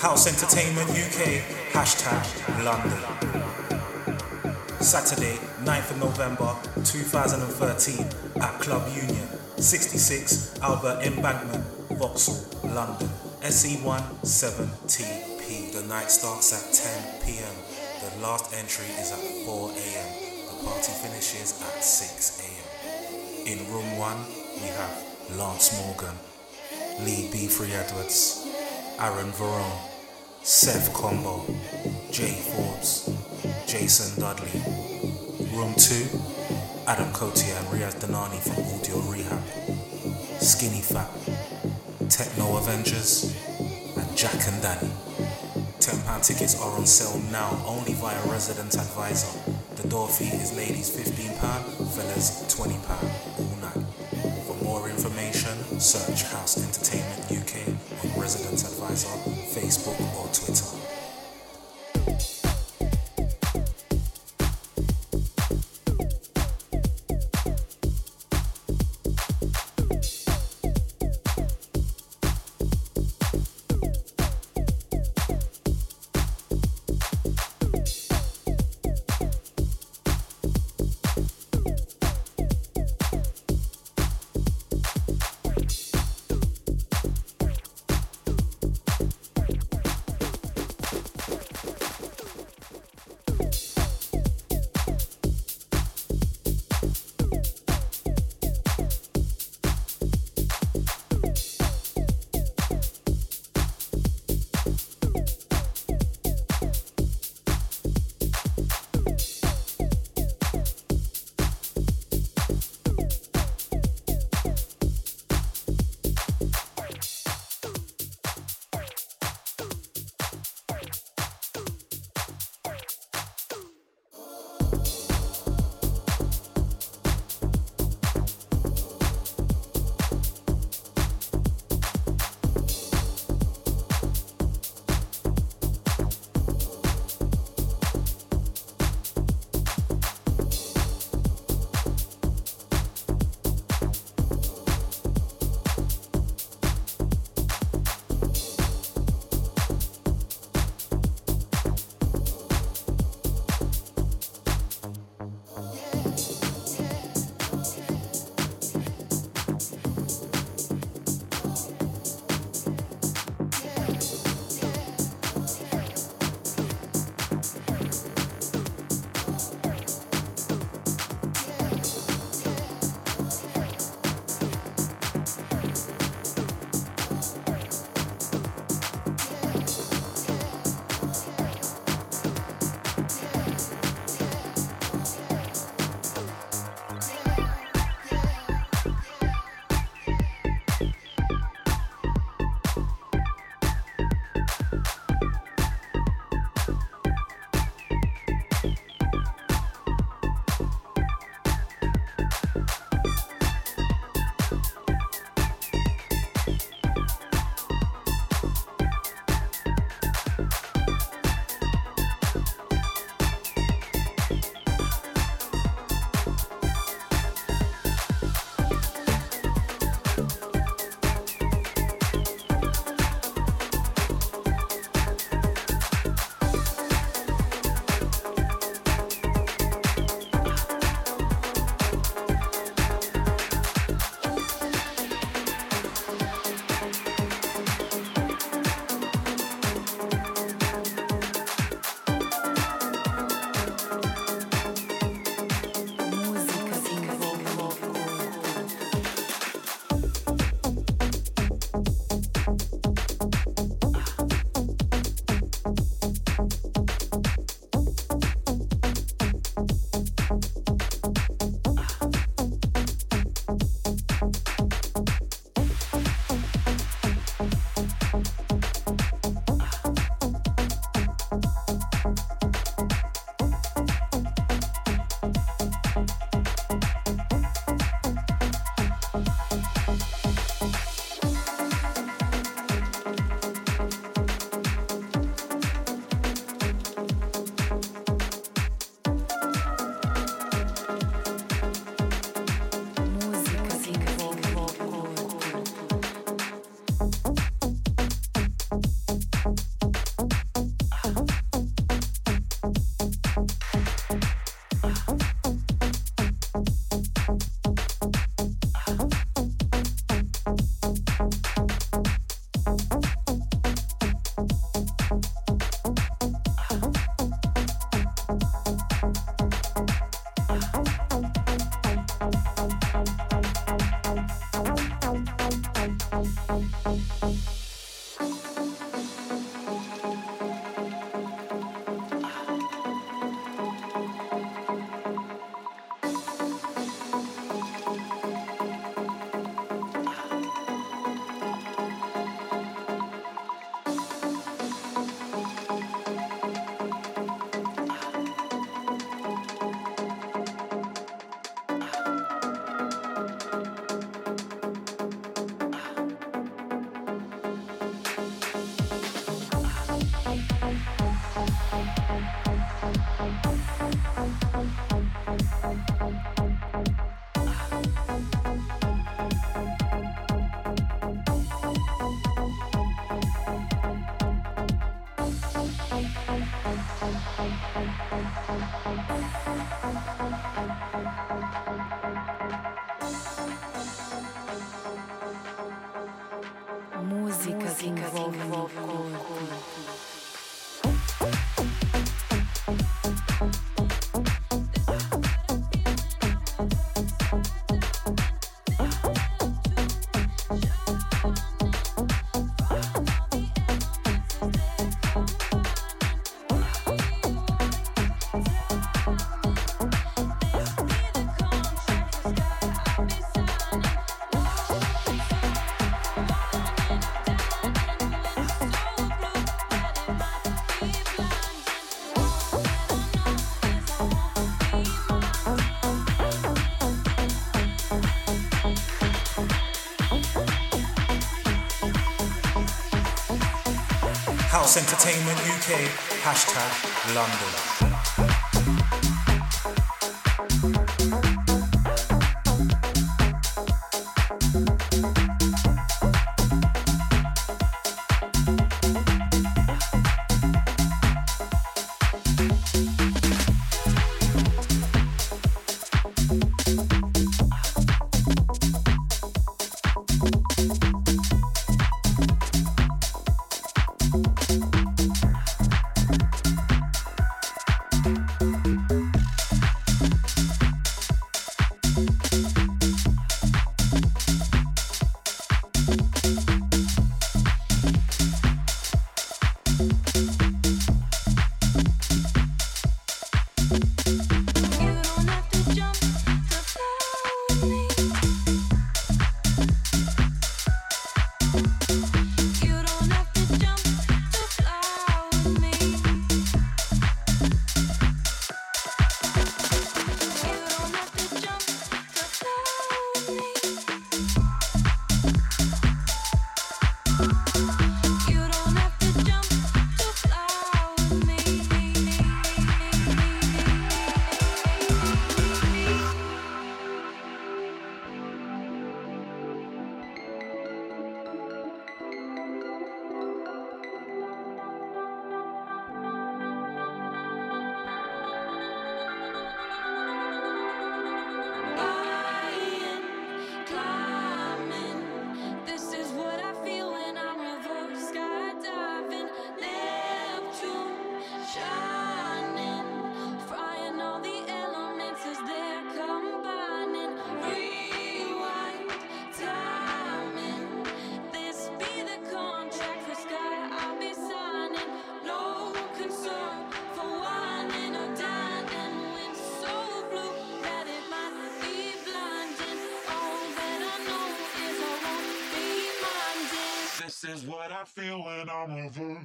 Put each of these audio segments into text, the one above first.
House Entertainment UK, hashtag London. Saturday, 9th of November 2013 at Club Union, 66 Albert Embankment, Vauxhall, London. SE1 7TP. The night starts at 10 pm. The last entry is at 4 am. The party finishes at 6 am. In room 1, we have Lance Morgan, Lee B. Free Edwards, Aaron Verone, Seth Combo, Jay Forbes, Jason Dudley. Room 2, Adam Kotia and Riaz Danani from Audio Rehab, Skinny Fat, Techno Avengers, and Jack and Danny. £10 tickets are on sale now only via Resident Advisor. The door fee is ladies £15, fellas £20 all night. For more information, search House Entertainment UK on Resident Advisor, Facebook or Twitter. House Entertainment UK, hashtag London.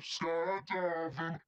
skydiving.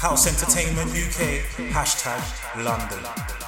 House Entertainment UK, hashtag London.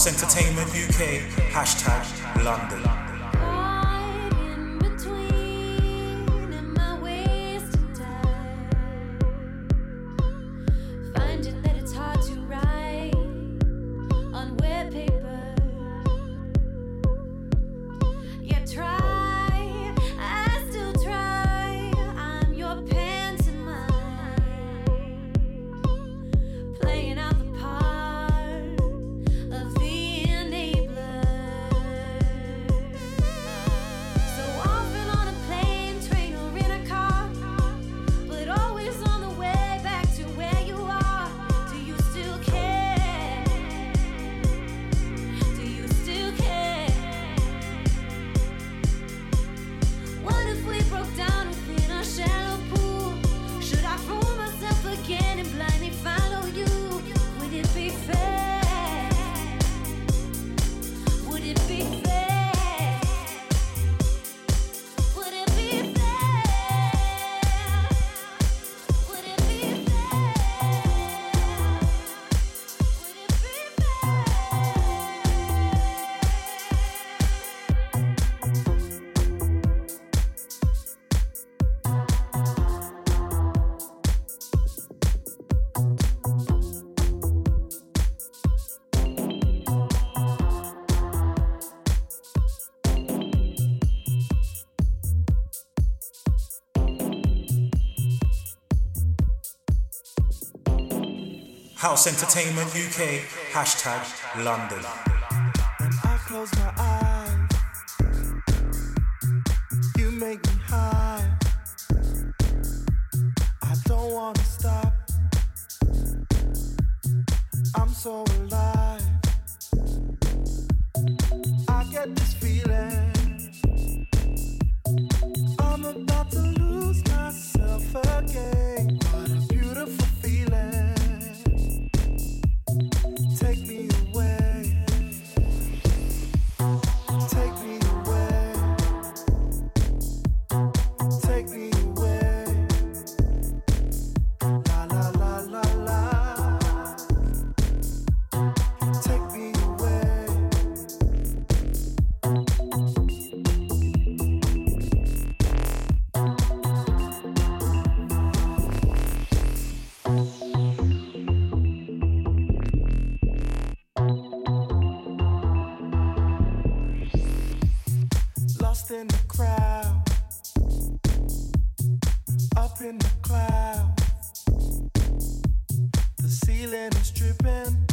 House Entertainment UK, hashtag London. House Entertainment UK, hashtag London. in the clouds. The ceiling is dripping.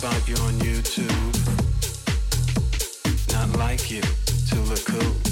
You're on YouTube. Not like you to look cool.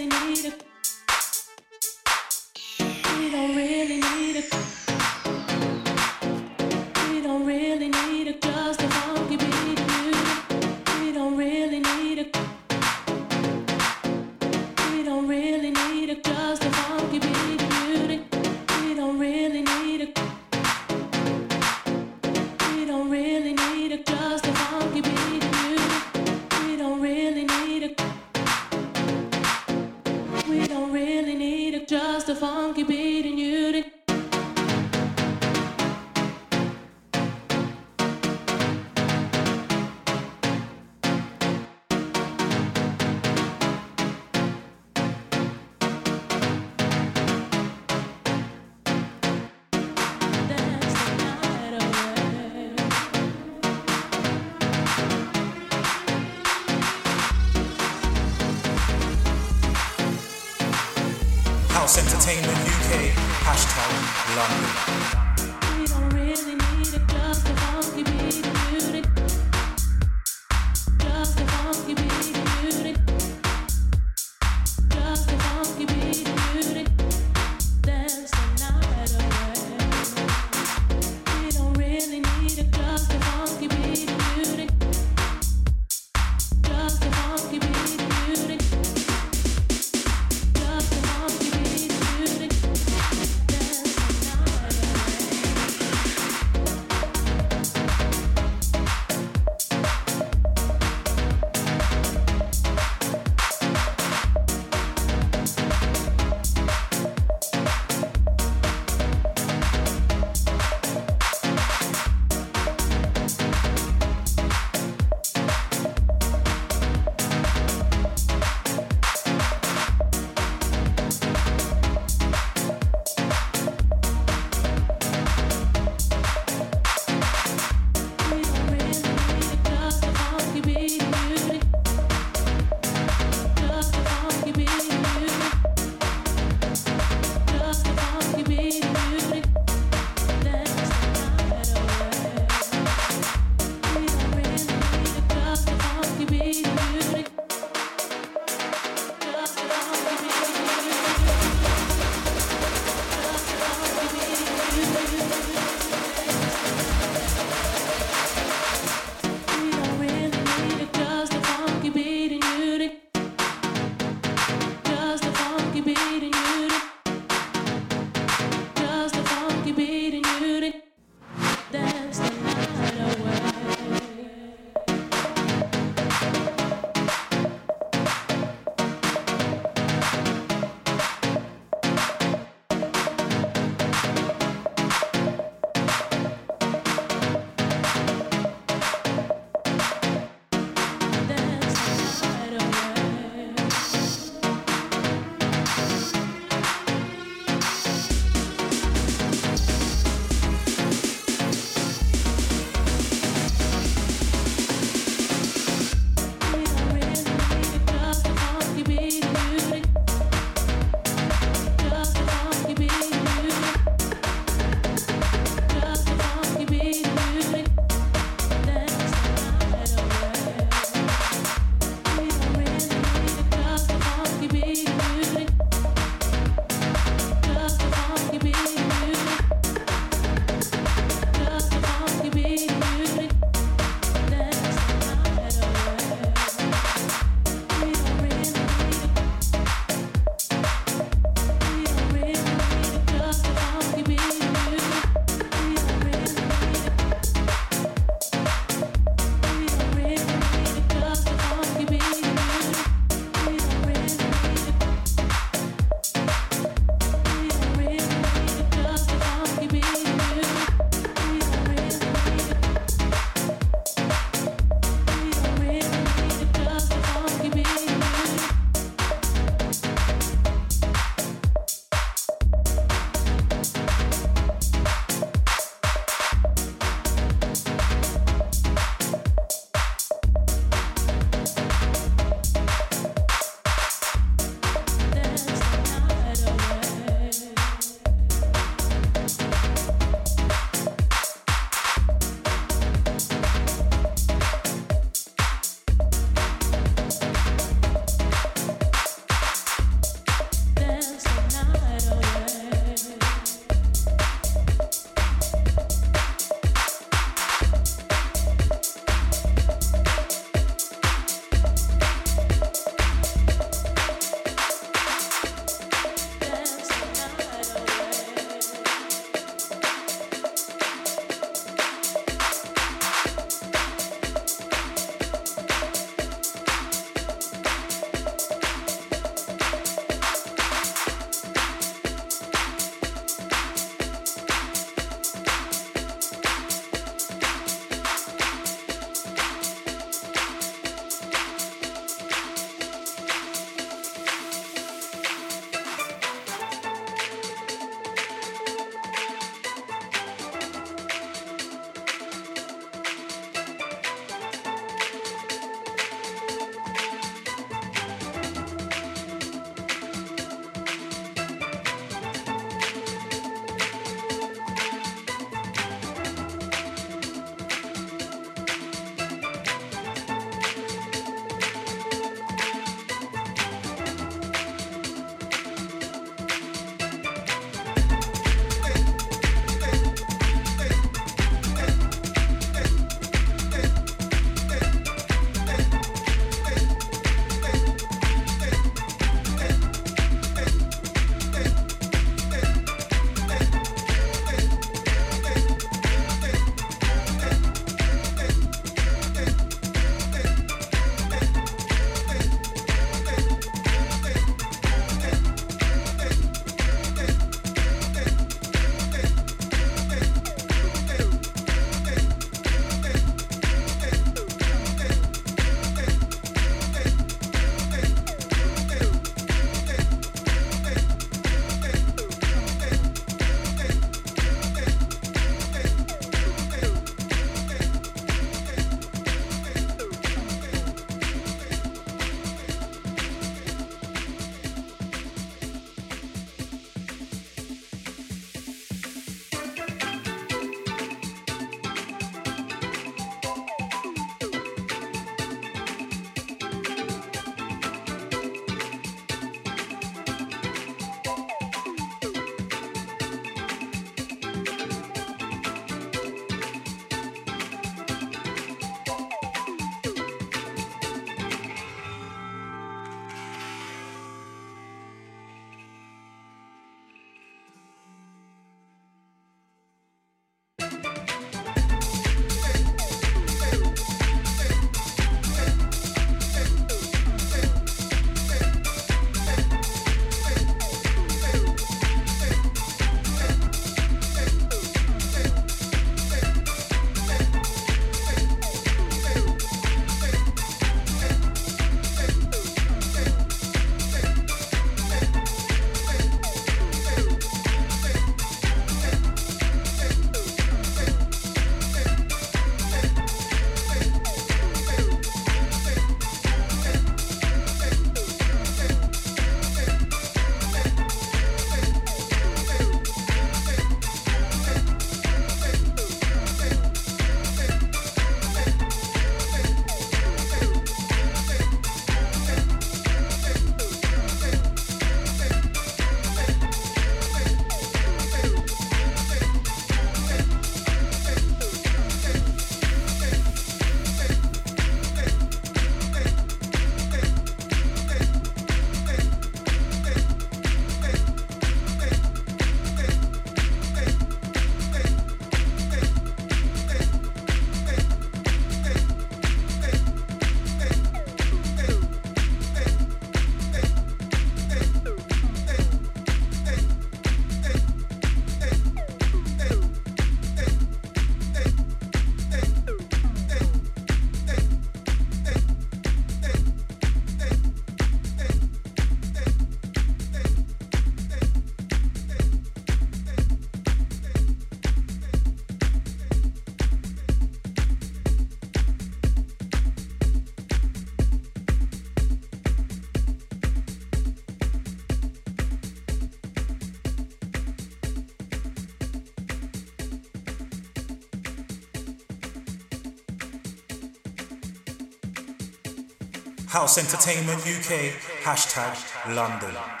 House Entertainment UK, hashtag London.